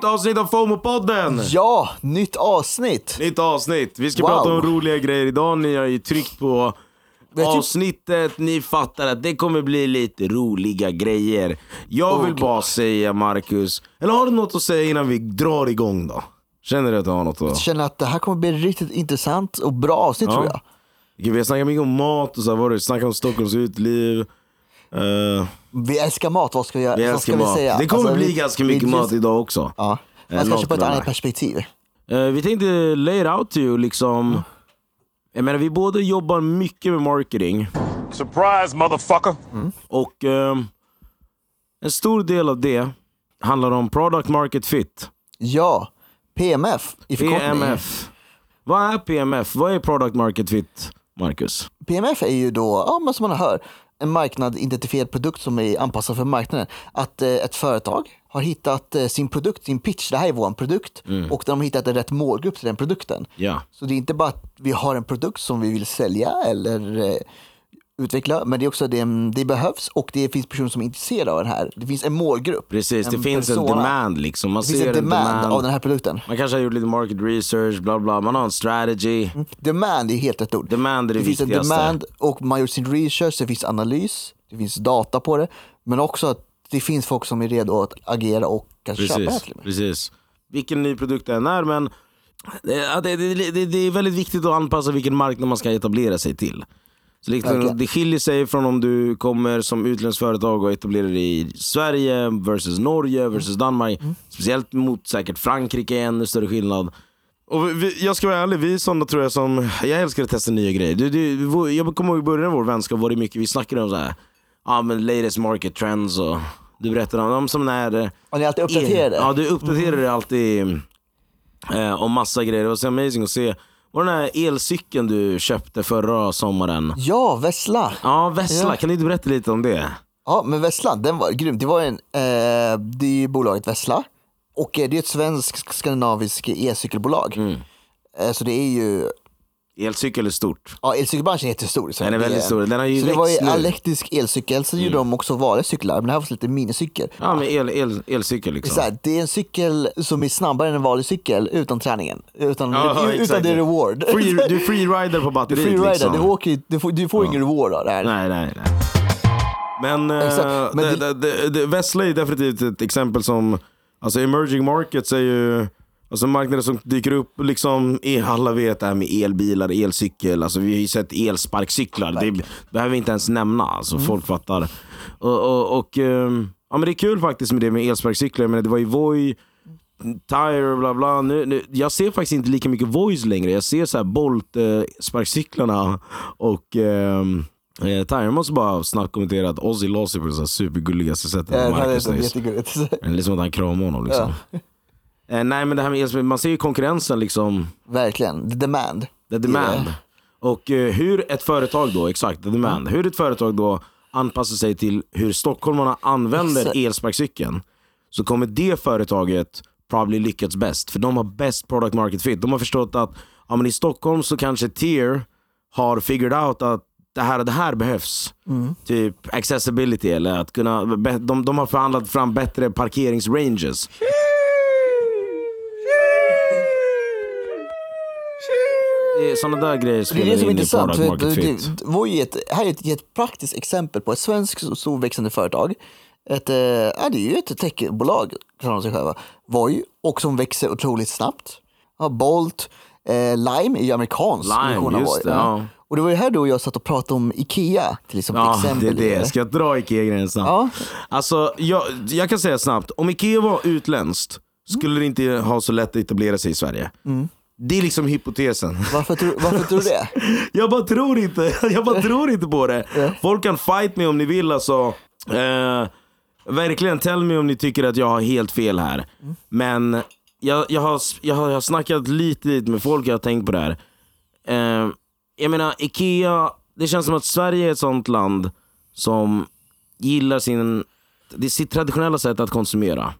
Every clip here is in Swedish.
Nytt avsnitt av FOMO-podden! Ja, nytt avsnitt! Nytt avsnitt. Vi ska Wow. prata om roliga grejer idag. Ni har ju tryckt på du- avsnittet. Ni fattar att det kommer bli lite roliga grejer. Jag vill Okej. bara säga Marcus, eller har du något att säga innan vi drar igång då? Känner du att du har något Jag att... känner att det här kommer bli riktigt intressant och bra avsnitt Ja. tror jag. Vi har snackat mycket om mat och så här, vad du snackar om Stockholms uteliv. Eh, Vi älskar mat, vad ska vi göra? vi älskar ska vi mat. säga? Det kommer Alltså, bli vi- ganska vi- mycket vi- mat idag också. Ja, fast kanske på ett annat perspektiv. Eh, vi tänkte lay it out to you liksom. Jag menar vi båda jobbar mycket med marketing. Surprise, motherfucker. Och ehm, en stor del av det handlar om product market fit. Ja, PMF i förkortning. PMF. Vad är PMF? Vad är product market fit, Marcus? PMF är ju då, ja, men som man hör, en marknadidentifierad produkt som är anpassad för marknaden. Att eh, ett företag har hittat eh, sin produkt, sin pitch, det här är vår produkt Mm. och de har hittat en rätt målgrupp till den produkten. Ja. Så det är inte bara att vi har en produkt som vi vill sälja eller eh, utveckla, men det är också det, det behövs och det finns personer som är intresserade av den här. Det finns en målgrupp. Precis, det en finns en persona. demand liksom. Man Det finns en demand, av den här produkten. Man kanske har gjort lite market research, bla bla. Man har en strategy. Demand är helt rätt ord. Demand är det, det finns en demand och man har gjort sin research, det finns analys, det finns data på det, men också att det finns folk som är redo att agera och kanske köpa det Precis, till precis. Vilken ny produkt det än är, men det, ja, det, det, det, det är väldigt viktigt att anpassa vilken marknad man ska etablera sig till. Så liksom, det skiljer sig från om du kommer som utländskt företag och etablerar dig i Sverige versus Norge versus Danmark. Speciellt mot säkert Frankrike är ännu större skillnad. Och vi- jag ska vara ärlig, vi är sådana tror jag som, jag älskar att testa nya grejer. Du, du, jag kommer ihåg i början av vår vänskap var det mycket vi snackade om så här, ja men latest market trends och du berättade om dem som när Och ni är alltid uppdaterade. Ja, du uppdaterar dig alltid eh, om massa grejer. Det var så amazing att se. Var den här elcykeln du köpte förra sommaren? Ja, Vessla. Ja, Vessla. Ja. Kan du inte berätta lite om det? Ja, men Vessla, den var grym. Det var en, eh, det är ju bolaget Vessla och eh, det är ett svenskt skandinaviskt elcykelbolag. Mm. Eh, så det är ju, Elcykel är stort. ja elcykelbranschen är jättestor. Så Den är väldigt stor. Den har ju så det var ju växt nu. Mm. elektrisk elcykel, så gjorde de också vanliga cyklar, men det här var lite minicykel. Ja, men el, el, elcykel Det är, liksom. så här, det är en cykel som är snabbare än en vanlig cykel utan träningen. Utan, Ja, utan exakt. det reward. Free, du är freerider på batteriet freerider, liksom. du, åker, du får, du får ingen reward av det här. Nej, nej, nej. Men, eh, Exakt, men det- det, det, det, Vessla är definitivt ett exempel som, alltså emerging markets är ju Alltså marknader som dyker upp, liksom, är- alla vet det här med elbilar, elcykel, alltså vi har ju sett elsparkcyklar, det behöver vi inte ens nämna, alltså Mm. folk fattar. Och, och, och ehm, ja, men det är kul faktiskt med det med elsparkcyklar, men det var ju Voi, Tire och bla bla. Nu, nu, jag ser faktiskt inte lika mycket Voice längre, jag ser så här Bolt eh, och ehm, Eh, Tyre måste bara snabbt kommentera att Ozzy la sig på det supergulligaste sättet. Ja, det är jättegulligt. Liksom att han kramar honom liksom. Eh, nej men det här med elspel, man ser ju konkurrensen liksom, Verkligen, the demand. the demand. Yeah. Och eh, hur ett företag då, exakt, the demand. Hur ett företag då anpassar sig till hur stockholmarna använder Exakt. elsparkcykeln. Så kommer det företaget probably lyckats bäst. För de har bäst product market fit. De har förstått att ja, men i Stockholm så kanske Tier har figured out att det här och det här behövs. Typ accessibility eller att kunna, de, de har förhandlat fram bättre parkeringsranges. Det är sådana där grejer Det är spelar det som är in i intressant. product För market fit. det, var ju ett, här är ett, ett praktiskt exempel på ett svenskt storväxande företag. Ett, eh, ja, det är ju ett techbolag, kallar de sig själva. Ju, och som växer otroligt snabbt. Ja, Bolt, eh, Lime är ju amerikansk Lime, just Voi, det, ja. Och det var ju här och jag satt och pratade om Ikea till exempel. Ja, exempel det är i det. Ska jag dra Ikea-grejen snabbt? Ja. Alltså, jag, jag kan säga snabbt. Om Ikea var utländskt skulle det inte ha så lätt att etablera sig i Sverige. Mm. Det är liksom hypotesen. Varför, tror- varför tror du det? Jag bara tror inte, jag bara tror inte på det. Folk kan fight mig om ni vill alltså. Eh, verkligen, tell me om ni tycker att jag har helt fel här. Men jag, jag, har, jag, har, jag har snackat lite, lite med folk, jag har tänkt på det här. Eh, jag menar, Ikea, det känns som att Sverige är ett sånt land som gillar sin, det är sitt traditionella sätt att konsumera.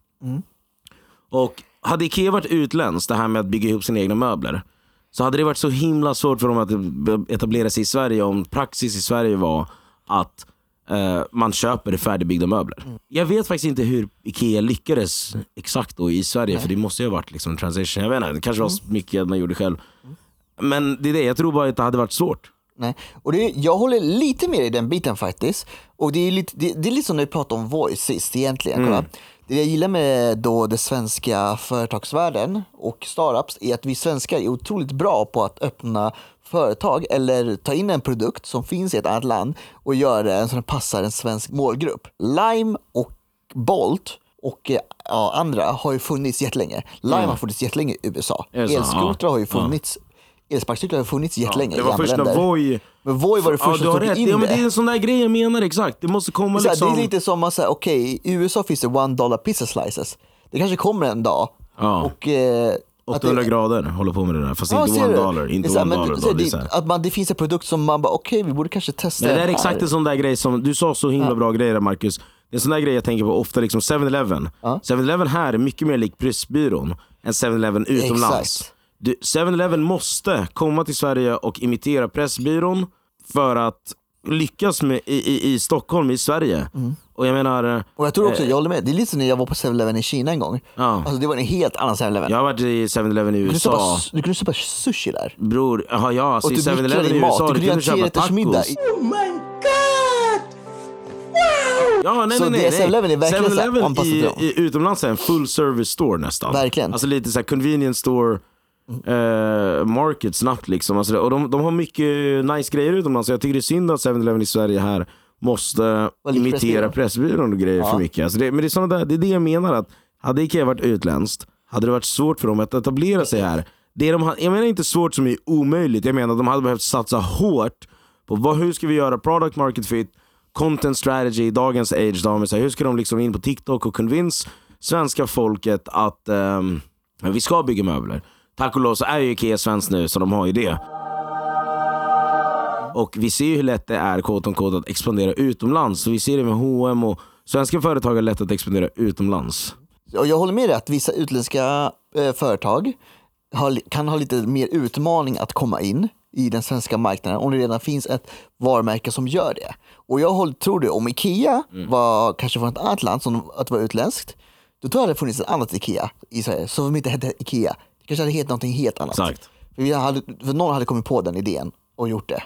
Och hade Ikea varit utländskt, det här med att bygga ihop sina egna möbler, så hade det varit så himla svårt för dem att etablera sig i Sverige om praxis i Sverige var att eh, man köper färdigbyggda möbler. Mm. Jag vet faktiskt inte hur Ikea lyckades exakt då i Sverige, för det måste ju ha varit liksom transition. Jag vet inte, det kanske var Mm. mycket man gjorde själv. Men det är det, jag tror bara att det hade varit svårt. Nej. Och det, jag håller lite mer i den biten faktiskt. Och det är lite, det, det är lite som när vi pratade om voice sist egentligen. Kolla. Det jag gillar med då det svenska företagsvärlden och startups är att vi svenskar är otroligt bra på att öppna företag eller ta in en produkt som finns i ett annat land och göra den så den passar en svensk målgrupp. Lime och Bolt och eh, ja, andra har ju funnits jättelänge. Lime har funnits jättelänge i USA. Det? Elskotrar har ju Ja. funnits Elsparkcyklar har funnits jättelänge det i var först när. Voi... Men Voi var det Ja, första du har som tog in Ja, men det är det. en sån där grej jag menar exakt. Det måste komma här, liksom... Det är lite som att säga, okej, i USA finns det one dollar pizza slices. Det kanske kommer en dag. Ja. Och, eh, att 800 det, grader håller på med det där. Fast Ja, inte one du? dollar. Det Inte så här, one dollar. Då, det det, att man, det finns en produkt som man bara, okej, vi borde kanske testa det där är exakt en sån där grej som, du sa så himla bra grejer där, Marcus. Det är en sån där grej jag tänker på ofta, liksom 7-Eleven. 7-Eleven här är mycket mer lik Pressbyrån än 7-Eleven utomlands. Exakt. Du, 7-Eleven måste komma till Sverige och imitera Pressbyrån för att lyckas med, i, i, i Stockholm, i Sverige. Mm. Och jag menar, eh, Och jag tror också, jag håller med, det är lite som när jag var på 7-Eleven i Kina en gång. Ja. Alltså det var en helt annan 7-Eleven. jag har varit i 7-Eleven i Du kunde USA. köpa- Du kunde köpa sushi där. Bror, aha, ja, alltså Och i du 7-Eleven mikrar i. USA, Du du kunde göra kunde köpa trerätters middag. tacos. Ja, nej, Så nej, nej, det nej. 7-Eleven är verkligen så här 7-Eleven anpassat i, i, utomlands är en full service store nästan. Verkligen. Alltså lite såhär convenience store, eh, market snabbt liksom. Alltså, och de, de har mycket nice grejer utomlands. Jag tycker det är synd att 7-Eleven i Sverige här måste imitera Pressbyrån. Och grejer för mycket. Alltså det, men det är, där, det är det jag menar, att hade Ikea varit utländskt hade det varit svårt för dem att etablera sig här. Det de, jag menar inte svårt som är omöjligt, jag menar att de hade behövt satsa hårt på vad, hur ska vi göra product market fit, content strategy i dagens age. Damer, så här, hur ska de liksom in på TikTok och convince svenska folket att ehm, vi ska bygga möbler. Tack och lov så är ju Ikea svenskt nu, så de har ju det. Och vi ser ju hur lätt det är quote on quote, att expandera utomlands. Så vi ser det med H&M och svenska företag har lätt att expandera utomlands. Och jag håller med dig att vissa utländska eh, företag har, kan ha lite mer utmaning att komma in i den svenska marknaden om det redan finns ett varumärke som gör det. Och jag håller, tror det, om Ikea Mm. var kanske från ett annat land, som att det var utländskt, då tror jag det funnits ett annat Ikea i Sverige som inte hette Ikea. Kanske hade hetat någonting helt annat. Exakt. För, vi hade, för någon hade kommit på den idén och gjort det.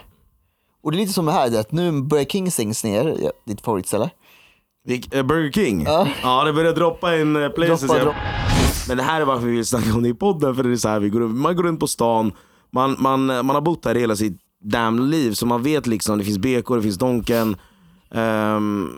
Och det är lite som det här, att nu börjar King stängs ner, ja, ditt favoritställe. Eh, Burger King? Ja. det börjar droppa in eh, places. Droppa, Jag- dropp. Men det här är varför vi vill snacka om det i podden. För det är så här, vi går, man går runt på stan, man, man, man har bott här hela sitt damn liv. Så man vet liksom, det finns BK, det finns Donken. ehm,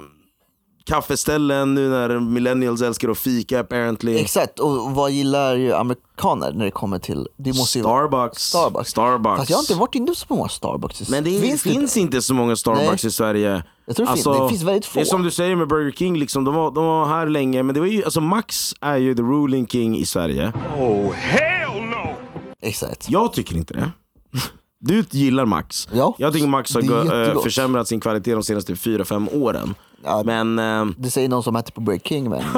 kaffeställen nu när millennials älskar att fika apparently. Exakt, och vad gillar ju amerikaner när det kommer till... Det måste Starbucks. Starbucks. Starbucks. Fast jag har inte varit inne på så många Starbucks. Men det finns, inte så många Starbucks Nej. i Sverige. Alltså, Jag tror det finns- det finns väldigt få. Det är som du säger med Burger King, liksom, de, var, de var här länge. Men det var ju, alltså Max är ju the ruling king i Sverige. Oh, hell no! Exakt. Jag tycker inte det. Du gillar Max. Ja, jag tycker Max har eh, försämrat sin kvalitet de senaste 4-5 åren. Ja. Men eh, Det säger någon som äter på Burger King, men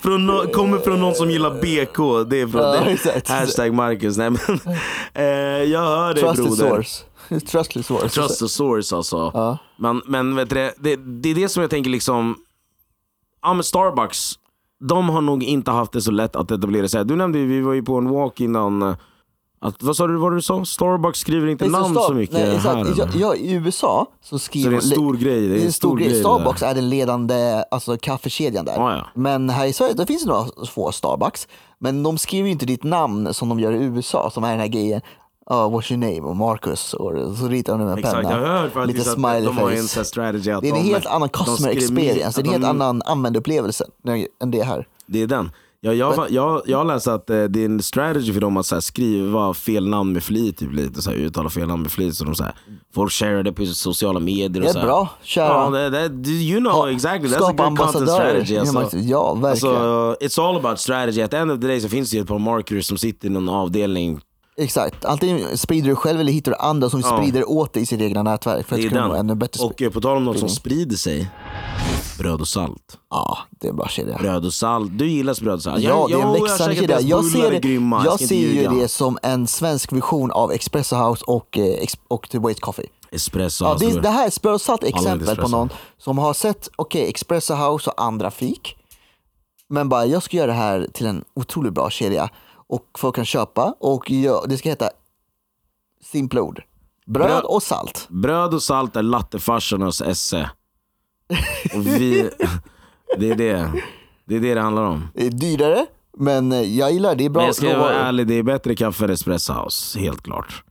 från no- kommer från någon som gillar BK. Det är från Ja, det, exakt. hashtag Marcus. Nej, men, eh, jag hör dig trusted broder. source. trusted source. Trust the source alltså. Ja. Men, men vet du, det, det, det är det som jag tänker liksom, ja men Starbucks, de har nog inte haft det så lätt att etablera sig. Du nämnde ju, vi var ju på en walk innan, eh, att, vad sa du, vad du sa? Starbucks skriver inte så namn Star- så mycket Nej, här. exakt. eller? Ja, ja, I USA så Så skriver det är en stor grej. Det är en stor grej. det Starbucks där. är den ledande alltså, kaffekedjan där. Ja, ja. Men här i Sverige då finns det några få Starbucks. Men de skriver inte ditt namn som de gör i USA, som är den här grejen. Uh, what's your name? Och Marcus. Och så ritar de med en Exakt, penna. jag har faktiskt Lite att smiley de har en face. här strategy att Det är en helt annan customer experience. Det är en helt annan användarupplevelse än det här. Det är den. Ja, jag, jag, jag har läst att eh, det är en strategy för dem att så här, skriva fel namn med flit, typ, lite, så här, uttala fel namn med flit. Så de, så här, folk share det på sociala medier. Det och är så här. bra. Kära. Ja, det, det, you know exactly. That's a good content strategy. Alltså. men- Ja, verkligen. Alltså, it's all about strategy. At the end of the day så finns det ju ett par marketers som sitter i någon avdelning. Exakt. Antingen sprider du själv eller hittar du andra som Ja. sprider åt dig i sitt egna nätverk för att Det kunna nå ännu bättre Och eh, på tal om något som sprider sig. Bröd och salt. Ja, det är en bra kedja. Bröd och salt. Du gillar bröd och salt? Ja, det är en jag växande kedja. Jag ser, grymma. jag ser ju det som en svensk vision av Espresso House och, eh, och The Wait Coffee. Espresso Ja, det, det här är ett spörsalt exempel på någon som har sett okej, Espresso House och andra fik. Men bara, jag ska göra det här till en otroligt bra kedja. Och folk kan köpa och gö- det ska heta simpla ord. Bröd Bröd. och salt. Bröd och salt är lattefarsornas esse. Och vi, det är det. Det är det det handlar om. Det är dyrare, men jag gillar det. Det är bra Men jag ska vara råvaror. ärlig, det är bättre kaffe än Espresso House. Helt klart.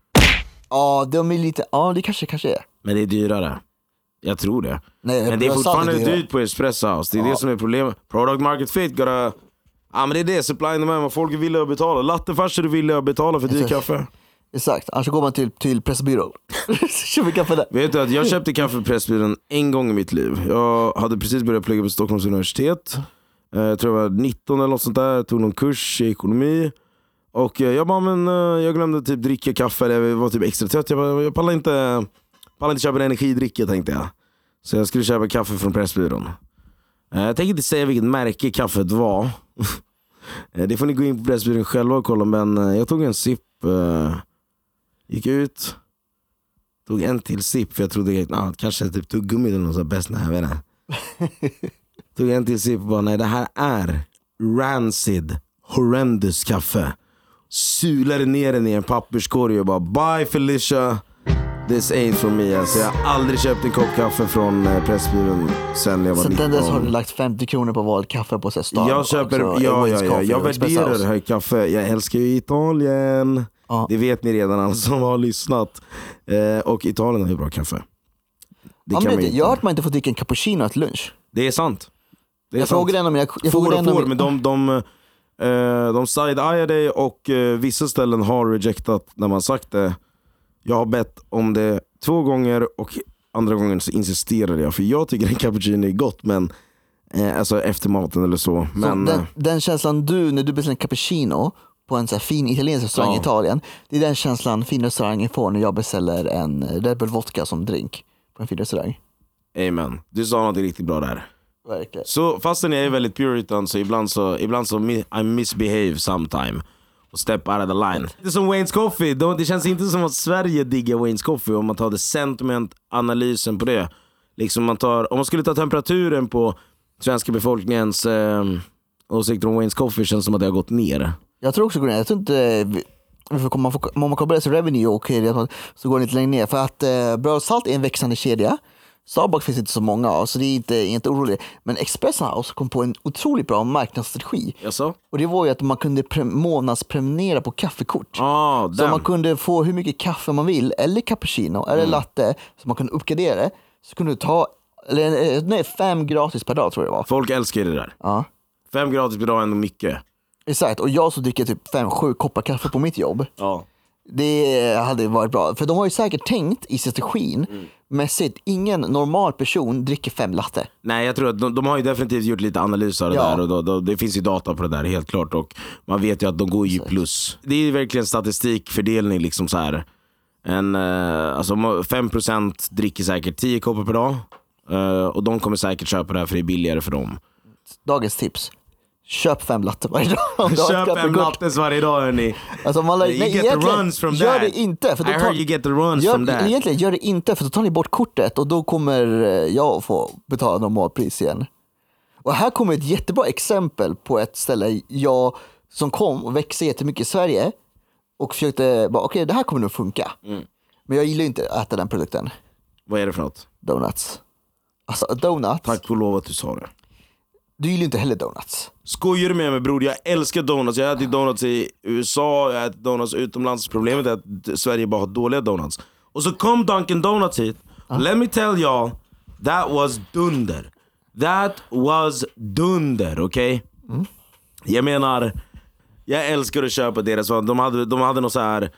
Ja, de är lite, ja det kanske kanske är. Men det är dyrare. Jag tror det. Nej, Men det är fortfarande dyrare. dyrt på Espresso House. Det är det som är problemet. Product market fit, gotta... Ja men det är det, supply and demand, vad folk är villiga att betala. Lattefarsor är villiga att betala för dyr kaffe. Exakt, annars går man till, till Pressbyrån. Köper kaffe där. Vet du att jag köpte kaffe på Pressbyrån en gång i mitt liv. Jag hade precis börjat plugga på Stockholms universitet. Eh, jag tror jag var 19 eller något sånt där. Jag tog någon kurs i ekonomi. Och eh, jag bara, men eh, jag glömde typ dricka kaffe, eller jag var typ extra trött. Jag, bara, jag pallar inte, pallar inte köpa en energidricka tänkte jag. Så jag skulle köpa kaffe från Pressbyrån. Jag tänker inte säga vilket märke kaffet var. Det får ni gå in på Pressbyrån själva och kolla men jag tog en sipp, gick ut, tog en till sipp för jag trodde ah, kanske typ tuggummi eller något bäst, nej jag vet inte. Tog en till sipp och bara nej det här är rancid, horrendous kaffe. Sulade ner den i en papperskorg och bara bye Felicia. This ain't for me alltså. Jag har aldrig köpt en kopp kaffe från eh, Pressbyrån sen jag var Sen 19. dess har du lagt 50 kronor på vanligt kaffe på så Starbucks Jag köper, och ja, ja, ja, jag värderar högt kaffe. Jag älskar ju Italien. Ja. Det vet ni redan alla som har lyssnat. Eh, och Italien har ju bra kaffe. Det Ja, kan man jag har inte. hört man inte får dricka en cappuccino till lunch. Det är sant. Det är Jag sant. frågade en om jag, jag Får och får, men de, de, eh, de side-eyear dig och eh, vissa ställen har rejectat när man sagt det. Jag har bett om det två gånger och andra gången så insisterade jag. För jag tycker en cappuccino är gott, men eh, alltså efter maten eller så. Så Men, den, eh, den känslan du, när du beställer en cappuccino på en så fin italiensk restaurang i Ja. Italien, det är den känslan fin restaurang får när jag beställer en Red Bull vodka som drink på en fin restaurang. amen. Du sa något riktigt bra där. Verkligen. Så fastän jag är väldigt puritan så ibland så, ibland så mi- I misbehave sometime. Och step out of the line. Det är som Wayne's Coffee, De- det känns inte som att Sverige diggar Wayne's Coffee om man tar det sentiment analysen på det. Liksom man tar, om man skulle ta temperaturen på svenska befolkningens eh, åsikter om Wayne's Coffee känns det som att det har gått ner. Jag tror också det går ner. Jag tror inte, får komma, om man kollar på det så revenue och så går det inte längre ner. För att eh, bröd salt är en växande kedja. Starbucks finns inte så många av, så det är inte, inte orolig. Men Espresso House kom på en otroligt bra marknadsstrategi. Jaså? Och det var ju att man kunde pre- månadsprenumerera på kaffekort. Ah, Så man kunde få hur mycket kaffe man vill, eller cappuccino, eller Mm. latte, så man kunde uppgradera det. Så kunde du ta, eller eh, nej, fem gratis per dag tror jag det var. Folk älskar det där. Ja. Fem gratis per dag är ändå mycket. Exakt, och jag så dricker typ fem, sju koppar kaffe på mitt jobb. Ja. Det hade varit bra, för de har ju säkert tänkt i strategin Mm. mässigt, ingen normal person dricker fem latte. Nej jag tror att de, de har ju definitivt gjort lite analyser av det Ja. där och då, då, det finns ju data på det där helt klart och man vet ju att de går ju plus. Det är ju verkligen statistikfördelning liksom så här. En, eh, alltså må- 5% dricker säkert 10 koppar per dag eh, och de kommer säkert köpa det här för det är billigare för dem. Dagens tips, köp fem latte varje dag. Köp kaffekort. lattes varje dag hörni. Alltså man, You nej, get the runs from gör that. det inte. För då I tar, heard you get the runs gör, from that. Egentligen, gör det inte för då tar ni bort kortet och då kommer eh, jag få betala normalpris igen. Och här kommer ett jättebra exempel på ett ställe jag som kom och växte jättemycket i Sverige och försökte bara, okej det här kommer nog funka. Mm. Men jag gillar inte att äta den produkten, Vad är det för något? donuts. Alltså donut, Tack och lov att du sa det. Du gillar inte heller donuts. Skojar du med mig bror? Jag älskar donuts. Jag har ätit donuts i USA, jag har ätit donuts utomlands. Problemet är att Sverige bara har dåliga donuts. Och så kom Dunkin Donuts hit. Let me tell y'all, that was dunder. That was dunder, okej? Jag menar, jag älskar att köpa deras. De hade, de hade något så här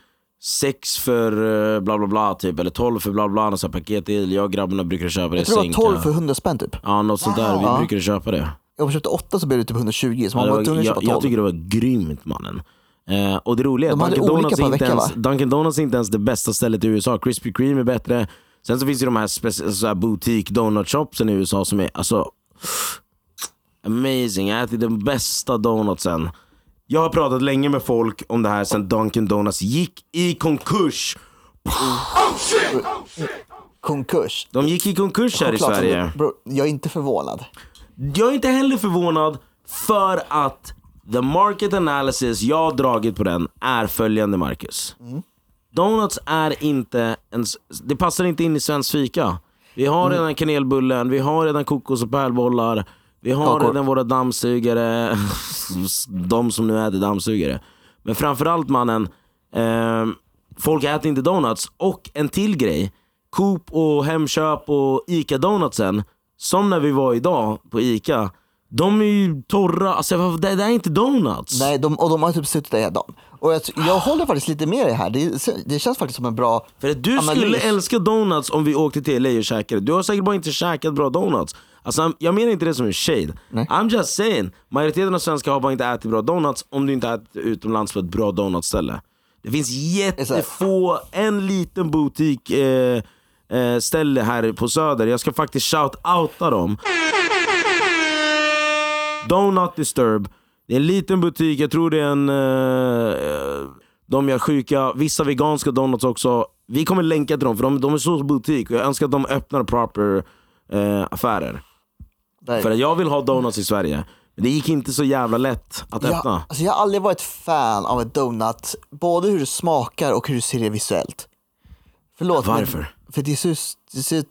sex för eh, bla bla bla typ, eller 12 för bla bla, något paket. Jag och grabbarna brukar köpa det. Jag tror det var 12 för 100 spänn typ. Ja, något sånt där. Vi brukade köpa det. Jag köpte 8 så blev det typ 120 så man var var, tvungen att jag, köpa 12. jag tycker det var grymt mannen. Eh, och det roliga är De att Dunkin Donuts, inte vecka, ens? Dunkin Donuts är inte ens det bästa stället i USA. Krispy Kreme är bättre. Sen så finns det de här, så här boutique donut shopsen i USA som är alltså amazing. Jag har ätit den bästa donutsen. Jag har pratat länge med folk om det här sen Dunkin Donuts gick i konkurs. konkurs. De gick i konkurs här i Sverige. Bro, jag är inte förvånad. Jag är inte heller förvånad för att the market analysis jag har dragit på den är följande Marcus. Donuts är inte en, det passar inte in i svensk fika. Vi har redan kanelbullen, vi har redan kokos och pärlbollar, vi har Kakor. redan våra dammsugare, de som nu äter dammsugare. Men framförallt mannen, eh, folk äter inte donuts. Och en till grej, Coop och Hemköp och Ica-donutsen, som när vi var idag på Ica, de är ju torra, alltså det, det är inte donuts. Nej, de, och de har typ suttit där hela dagen. Och jag, jag håller faktiskt lite med dig här. Det, det känns faktiskt som en bra För att du analys. skulle älska donuts om vi åkte till LA och käkade. Du har säkert bara inte käkat bra donuts. Alltså, jag menar inte det som en shade. Nej. I'm just saying. Majoriteten av svenskar har bara inte ätit bra donuts om du inte ätit utomlands på ett bra donutställe. Det finns jättefå, en liten butik eh, eh, ställe här på söder. Jag ska faktiskt shout-outa dem. Donut Disturb. Det är en liten butik, jag tror det är en... Eh, de gör sjuka, vissa veganska donuts också. Vi kommer länka till dem för de, de är så butik jag önskar att de öppnar proper eh, affärer. Där. För jag vill ha donuts i Sverige. Men det gick inte så jävla lätt att jag, öppna. alltså jag har aldrig varit fan av ett donut, både hur det smakar och hur det ser ut visuellt. Förlåt, Varför? För det ser, det ser ut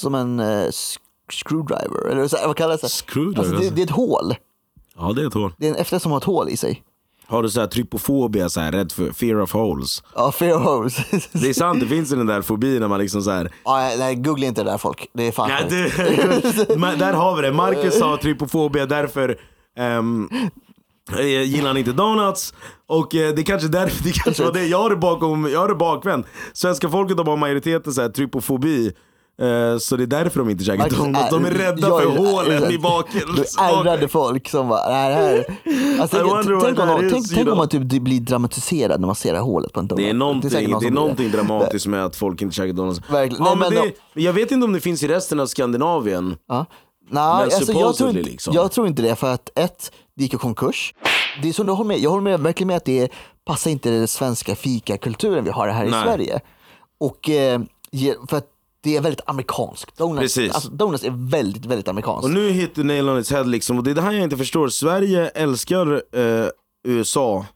som en eh, screwdriver, eller så, vad kallas det? Screwdriver, Alltså det, alltså. det är ett hål. Ja det är ett hål. Det är en efter som har ett hål i sig. Har du så här trypofobia, så här, rädd för fear of holes? Ja, fear holes. Det är sant, det finns ju den där fobin när man liksom så här, ja, nej, googla inte det där folk. Det är fan Ja, du, där har vi det. Marcus har trypofobia, därför um, gillar han inte donuts. Och eh, det kanske därför, det kanske var det. Jag har det, bakom, jag har det bakvänt. Svenska folket har bara majoriteten så här, trypofobi. Eh, så det är därför de inte käkar donuts. De är rädda jag för är- hålen i baken. Är ärrade folk som bara, nej det här. Alltså, tänk, om, that tänk, tänk om man typ blir dramatiserad när man ser det här hålet på en donut. Det är någonting, det någon är som någonting blir det. dramatiskt med att folk inte käkar donuts. Verkligen. Ja, men men det, jag vet inte om det finns i resten av Skandinavien. Ja. Nej, alltså, jag, tror inte, liksom. jag tror inte det för att ett, det gick i konkurs. Det är som du håller med, jag håller med, verkligen med att det passar inte den svenska fikakulturen vi har här i Nej. Sverige. Och eh, för att det är väldigt amerikanskt. Donuts. Alltså, donuts är väldigt, väldigt amerikanskt. Och nu hit du nail on its head liksom, och det är det här jag inte förstår. Sverige älskar eh, USA,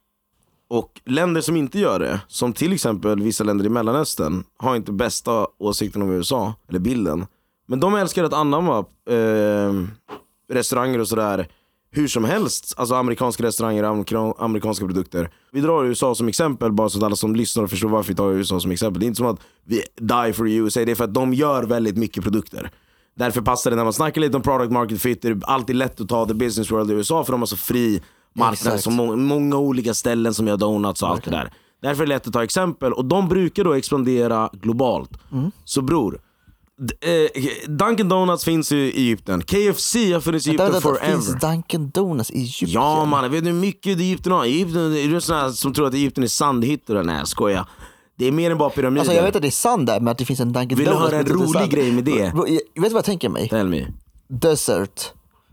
och länder som inte gör det, som till exempel vissa länder i Mellanöstern, har inte bästa åsikten om USA, eller bilden. Men de älskar att anamma eh, restauranger och sådär hur som helst. Alltså amerikanska restauranger, amerika- amerikanska produkter. Vi drar USA som exempel bara så att alla som lyssnar förstår varför vi tar USA som exempel. Det är inte som att vi die for USA, det är för att de gör väldigt mycket produkter. Därför passar det när man snackar lite om product market fit, det är alltid lätt att ta the business world i USA för de har så fri marknad, så må- många olika ställen som gör donuts och allt det där. Därför är det lätt att ta exempel och de brukar då expandera globalt. Mm. Så bror, Dunkin Donuts finns i Egypten, KFC har funnits i Egypten vänta, forever. finns Dunkin Donuts i Egypten? Ja mannen, vet du hur mycket Egypten har? Egypten, är du sån som tror att Egypten är sandhyttor? Nej jag skojar. Det är mer än bara pyramider. Alltså jag vet att det är sant där, men att det finns en Dunkin Vill du Donuts. höra en rolig grej med det? Jag- Vet du vad jag tänker mig? Tell me. Desert.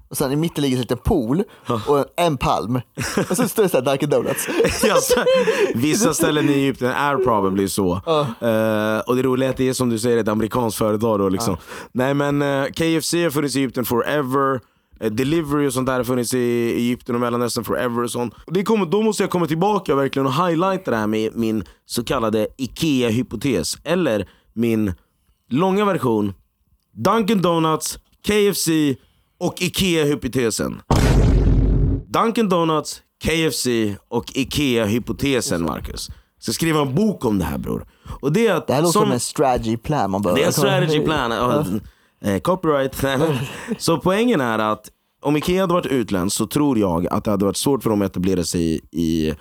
Och sen i mitten ligger en liten pool och en, palm. Och så står det såhär Dunkin Donuts. Alltså, vissa ställen i Egypten är probably så. Eh, och det roliga är att det är som du säger ett amerikanskt företag då liksom. Nej men eh, KFC har funnits i Egypten forever. Eh, Delivery och sånt där har funnits i Egypten och Mellanöstern forever och sånt. Och det kommer, då måste jag komma tillbaka verkligen och highlighta det här med min så kallade IKEA-hypotes. Eller min långa version. Dunkin Donuts, KFC och IKEA-hypotesen. Dunkin Donuts, KFC och IKEA-hypotesen Marcus. Jag ska skriva en bok om det här bror. Och det är att Det här låter som, som- en strategy plan man behöver. det är en strategy plan. Ja. Eh, copyright. så poängen är att om Ikea hade varit utländskt så tror jag att det hade varit svårt för dem att etablera sig i, i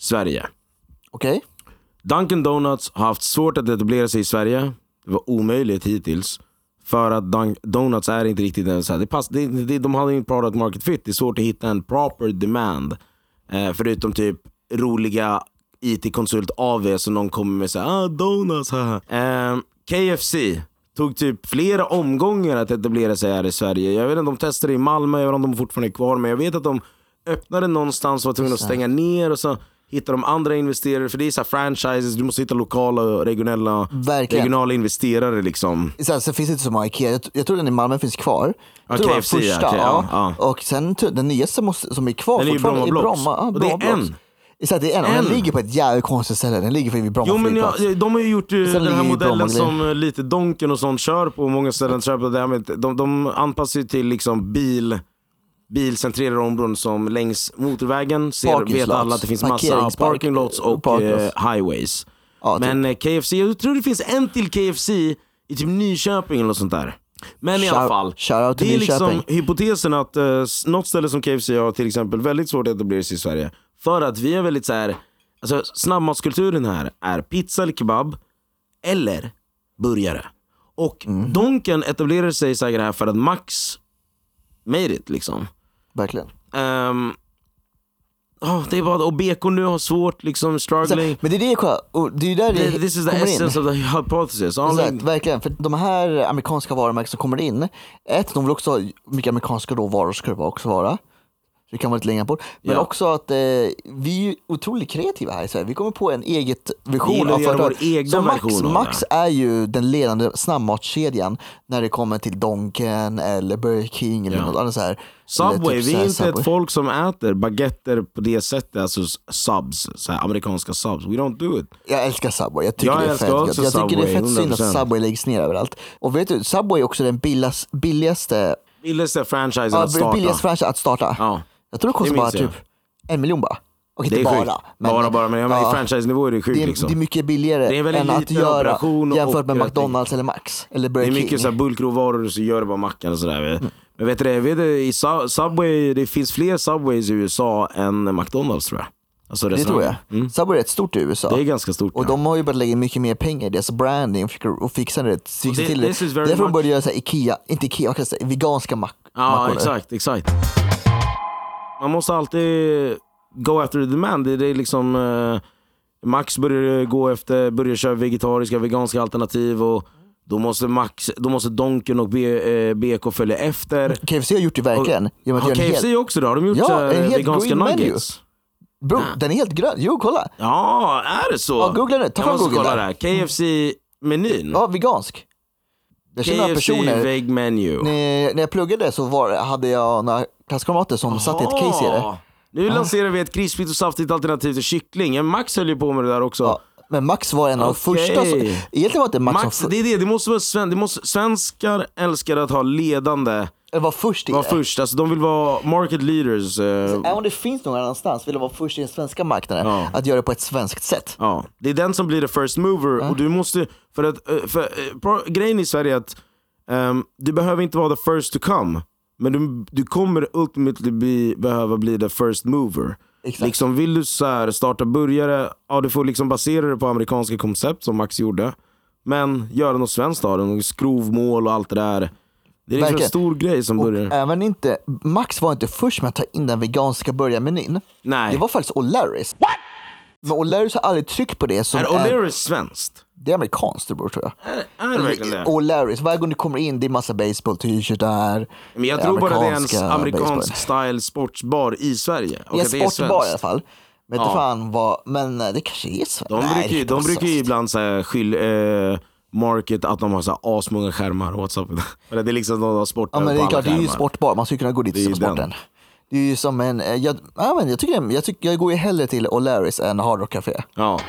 Sverige. Okej? Dunkin Donuts har haft svårt att etablera sig i Sverige. Det var omöjligt hittills. För att Dun- Donuts är inte riktigt en så här, det pass, det, det, de hade ingen product market fit. Det är svårt att hitta en proper demand. Eh, förutom typ roliga IT-konsult AV som någon kommer med såhär ah, donuts haha." eh, KFC tog typ flera omgångar att etablera sig här i Sverige. Jag vet inte om de testade i Malmö, jag vet inte om de fortfarande är kvar men jag vet att de öppnade någonstans och var tvungna att stänga ner och så hittar de andra investerare, för det är så franchises, du måste hitta lokala och regionella, Verkligen. regionala investerare liksom. Sen, sen finns det inte så många Ikea. Jag, jag tror den i Malmö finns kvar. Ja, Jag tror KFC, ja, första, okej, ja, ja. Och sen den nya som, måste, som är kvar Den är fortfarande Bromma Blocks. Bromma. Ja, Och det är Bromma en. Exakt, det är en. Den En. ligger på ett jävligt konstigt ställe. Den ligger vid Bromma Jo men jag, de har ju gjort eh, den här modellen Bromma som eh, lite Donken och sånt kör på, många ställen kör på det här med, de, de anpassar ju till liksom bil bilcentrerade områden som längs motorvägen ser, vet alla att det finns massa Parkeringspark- parking lots och eh, lots. highways. Ja, typ. Men eh, KFC, jag tror det finns en till KFC i typ Nyköping eller något sånt där. Men i alla Shout- fall, det är liksom hypotesen att uh, något ställe som KFC har till exempel väldigt svårt att etablera sig i Sverige. För att vi är väldigt så här, alltså snabbmatskulturen här är pizza eller kebab eller burgare. Och Mm. Donken etablerade sig säkert här för att Max made it liksom. Verkligen. Ehm, ja, det är bara, och BK nu har svårt liksom, struggling. Men det är det det är där det This is the kommer in. essence of the hypothesis. Ja, Exakt, verkligen. För de här amerikanska varumärken som kommer in, ett, de vill också ha mycket amerikanska råvaror ska det också vara. Det kan vara lite längre på. Men Ja. också att eh, vi är otroligt kreativa här i Sverige. Vi kommer på en eget Vi version gillar av att göra företag. vår egna Så Max, Max är ju den ledande snabbmatskedjan när det kommer till Donken eller Burger King eller Ja. något annat så här. Subway, typ vi är inte Subway. ett folk som äter baguetter på det sättet, alltså subs, så här, amerikanska subs. We don't do it. Jag älskar Subway. Jag tycker Jag det är fett gött. Jag tycker det är Subway, fett synd att 100%. Subway läggs ner överallt. Och vet du, Subway är också den billigas, billigaste, Billigaste franchisen ja, att starta. billigaste franchise att starta. Ja. Jag tror det kostar Det bara minns jag. typ en miljon bara. Och Det inte är bara. sjukt. bara, bara, men jag menar, ja, i franchise-nivå är det sjukt det, är, liksom. det är mycket billigare Det är väldigt än att liten göra operation jämfört med och- McDonalds eller Max. Eller Det Burger är King. mycket så här bulkråvaror så gör det bara mackan och sådär. Men vet du det, vet du, i Su- Subway, det finns fler Subways i USA än McDonalds tror jag. Alltså det tror jag. restauranger. Mm. Subway är rätt stort i USA. Det är ganska stort. och ja. de har ju börjat lägga in mycket mer pengar i deras branding och försöker- och fixa det. Fixa det- till det. this is very Därför de much- började göra så här Ikea, inte Ikea, vad jag säga, veganska mack Ja, mackor. exakt, exakt. Man måste alltid go after the demand. Det det är liksom eh, Max börjar gå efter, börjar köra vegetariska, veganska alternativ och då måste Max, då måste Donken och B, eh, BK följa efter. KFC har gjort det verkligen. att Har KFC hel, också då? Har de gjort Ja, här, en helt veganska green menu. nuggets? bro, den är helt grön. Jo, kolla. Ja, är det så? Ja, googla nu. Ta Jag fram måste Google kolla där. KFC-menyn. Ja, vegansk. Jag känner KFC personer. veg menu. När, när jag pluggade så var, hade jag några klasskamrater som satt i ett case i det. Nu lanserar vi ett krispigt och saftigt alternativ till kyckling. Ja, Max höll ju på med det där också. Ja, men Max var en av de Okej. första. Som, egentligen var inte Max, Max, som, det är det, det måste vara sven, det måste, svenskar älskar att ha ledande, var först i vara det. först, alltså de vill vara market leaders. eh, Även om det finns någon annanstans vill de vara först i den svenska marknaden Ja. att göra det på ett svenskt sätt. ja, det är den som blir the first mover och du måste, för att, eh, för, eh, pro- grejen i Sverige är att ehm, du behöver inte vara the first to come, men du, du kommer ultimately bli, behöva bli the first mover. Exakt. Liksom vill du så här starta burgare, ja du får liksom basera det på amerikanska koncept som Max gjorde. Men göra något svenskt av det, något skrovmål och allt det där. Det är liksom en stor grej som börjar. även inte, Max var inte först med att ta in den veganska burgarmenyn. Nej. Det var faktiskt O'Larrys. Men O'Larrys har aldrig tryckt på det som Är är, O'Learys svenskt? Det är amerikanskt det tror jag. Är, är det verkligen det? O'Larrys, varje gång du kommer in det är massa baseball t-shirtar. Men jag tror bara det är en amerikansk style sportsbar i Sverige. Och är sportbar i alla fall. Men Ja. fan vad, men eh, det kanske är svenskt. De brukar de brukar ju ibland säga skyll, eh, market att de har så asmånga skärmar. What's up with that? För det är liksom de har sport Ja men det är klart, det är ju sportbar, man skulle kunna gå dit och den. sporten. Det är ju som en, eh, jag, ja, men jag, tycker, jag, tycker, jag går ju hellre till O'Larrys än Hard Rock Café. Ja.